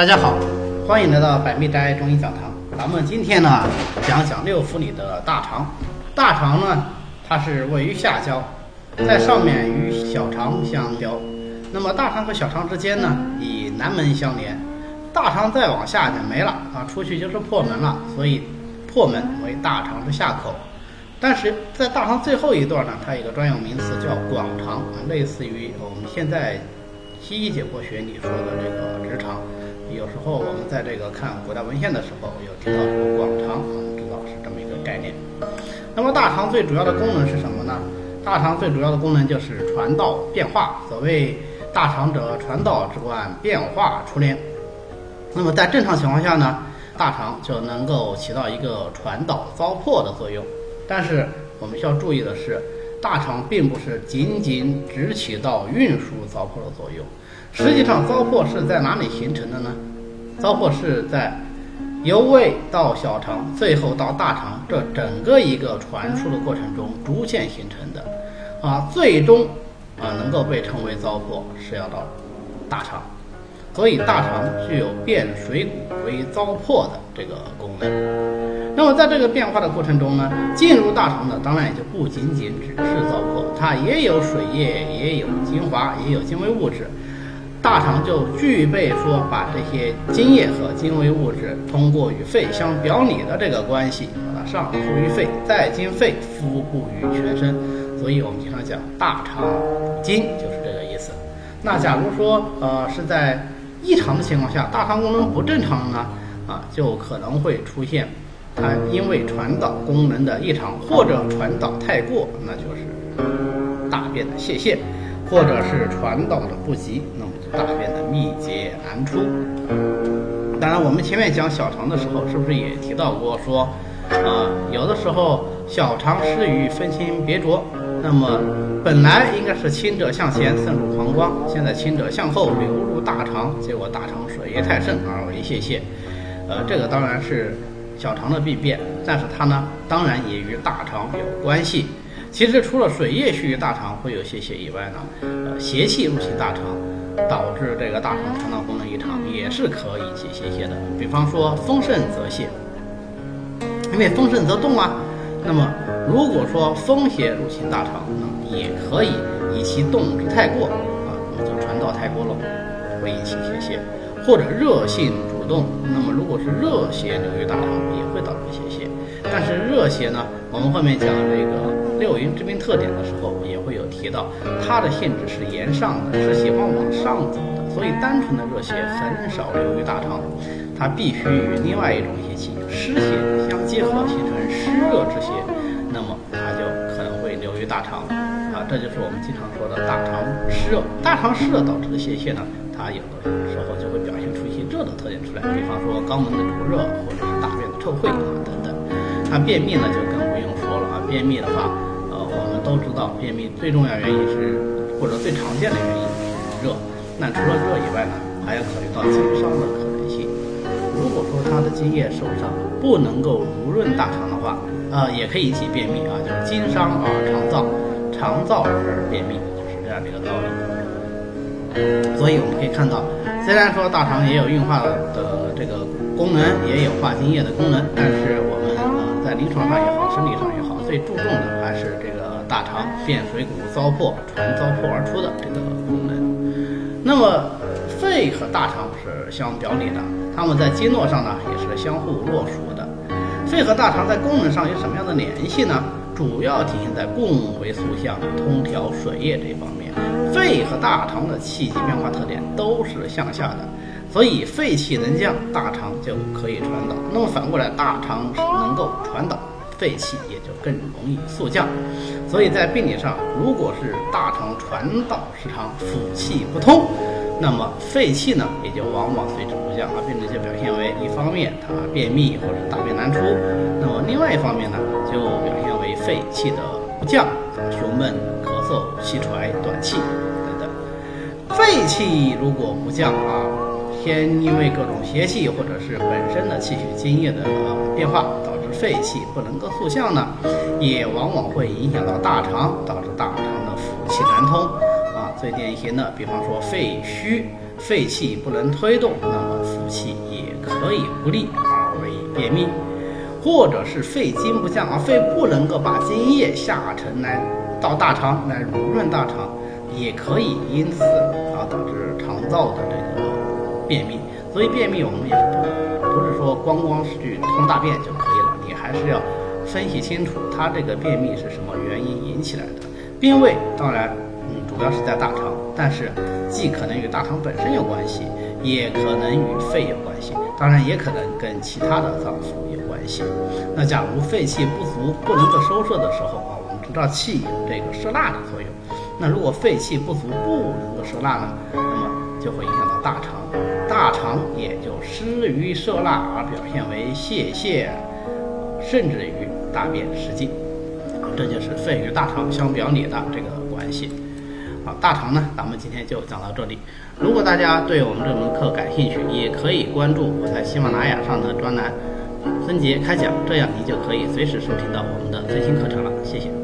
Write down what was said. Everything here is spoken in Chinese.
大家好，欢迎来到百密斋中医讲堂。咱们今天呢讲讲六腑里的大肠。大肠呢，它是位于下焦，在上面与小肠相交。那么大肠和小肠之间呢，以南门相连。大肠再往下就没了啊，出去就是破门了，所以破门为大肠之下口。但是在大肠最后一段呢，它有个专有名词叫广肠，类似于我们现在西医解剖学里说的这个直肠。有时候我们在这个看古代文献的时候，有提到说广肠，我们知道是这么一个概念。那么大肠最主要的功能是什么呢？大肠最主要的功能就是传导变化。所谓大肠者，传导之官，变化出连。那么在正常情况下呢，大肠就能够起到一个传导糟粕的作用。但是我们需要注意的是，大肠并不是仅仅只起到运输糟粕的作用。实际上，糟粕是在哪里形成的呢？糟粕是在由胃到小肠，最后到大肠这整个一个传输的过程中逐渐形成的。啊，最终啊能够被称为糟粕，是要到大肠。所以大肠具有变水谷为糟粕的这个功能。那么在这个变化的过程中呢，进入大肠的当然也就不仅仅只是糟粕，它也有水液，也有精华，也有精微物质。大肠就具备说把这些精液和精微物质通过与肺相表里的这个关系，把它上浮于肺，再经肺敷布于全身。所以我们经常讲大肠经就是这个意思。那假如说呃是在异常的情况下，大肠功能不正常呢，啊，就可能会出现它因为传导功能的异常，或者传导太过，那就是大便的泄泻，或者是传导的不及，那么就大便的秘结难出。当然，我们前面讲小肠的时候，是不是也提到过说，啊，有的时候小肠失于分清别浊。那么本来应该是清者向前渗入膀胱，现在清者向后流入大肠，结果大肠水液太盛而为泄泻。呃，这个当然是小肠的病变，但是它呢，当然也与大肠有关系。其实除了水液蓄于大肠会有泄泻以外呢，呃，邪气入侵大肠，导致这个大肠肠道功能异常，也是可以起泄泻的。比方说风盛则泄，因为风盛则动啊。那么，如果说风邪入侵大肠，那么也可以以其动之太过啊，那么就传导太过了，会引起泄泻，或者热性主动，那么如果是热邪流于大肠，也会导致泄泻。但是热邪呢，我们后面讲这个六淫之病特点的时候，也会有提到，它的性质是炎上的，是喜欢往上走的，所以单纯的热邪很少流于大肠，它必须与另外一种邪气湿邪相结合，形成湿热之邪，那么它就可能会流于大肠啊，这就是我们经常说的大肠湿热。大肠湿热导致的泄泻呢，它有的时候就会表现出一些热的特点出来，比方说肛门的灼热，或者是大便的臭秽啊等等。那便秘呢，就更不用说了啊。便秘的话，都知道，便秘最重要原因是，或者最常见的原因是热。那除了热以外呢，还要考虑到经伤的可能性。如果说他的津液受伤，不能够濡润大肠的话，呃，也可以引起便秘啊，就是经伤而肠燥，肠燥而便秘，就是这样的一个道理。所以我们可以看到，虽然说大肠也有运化的这个功能，也有化津液的功能，但是我们在临床上也好，生理上也好，最注重的还是这个大肠变水谷糟粕传糟粕而出的这个功能。那么肺和大肠是相表里的，它们在经络上呢也是相互络属的。肺和大肠在功能上有什么样的联系呢？主要体现在共回速降、通调水液这方面。肺和大肠的气机变化特点都是向下的，所以肺气能降，大肠就可以传导。那么反过来，大肠能够传导，肺气也就更容易速降。所以在病理上，如果是大肠传导失常，腑气不通，那么肺气呢也就往往随之不降，而病人就表现为一方面他便秘或者大便难出，那么另外一方面呢就表现为肺气的不降，胸闷、咳嗽、气喘、短气等等。肺气如果不降啊，天因为各种邪气或者是本身的气血津液的变化，导致肺气不能够速降呢，也往往会影响到大肠，导致大肠的腑气难通啊。最典型的，比方说肺虚，肺气不能推动，那么腑气，也可以不利而为便秘，或者是肺精不降啊，肺不能够把津液下沉来到大肠来濡润大肠，也可以因此啊导致肠燥的这个便秘。所以便秘我们也不不是说光光是去通大便就可以了，你还是要分析清楚它这个便秘是什么原因引起来的。病位当然，嗯，主要是在大肠，但是既可能与大肠本身有关系，也可能与肺有关系，当然也可能跟其他的脏腑有关系。那假如肺气不足，不能够收摄的时候啊，我们知道气有这个摄纳的作用，那如果肺气不足，不能够摄纳呢，那么就会影响到大肠。大肠也就失于摄纳而表现为泄泻，甚至于大便失禁，这就是肺与大肠相表里的这个关系。好，大肠呢，咱们今天就讲到这里。如果大家对我们这门课感兴趣，也可以关注我在喜马拉雅上的专栏“孙杰开讲”，这样你就可以随时收听到我们的最新课程了。谢谢。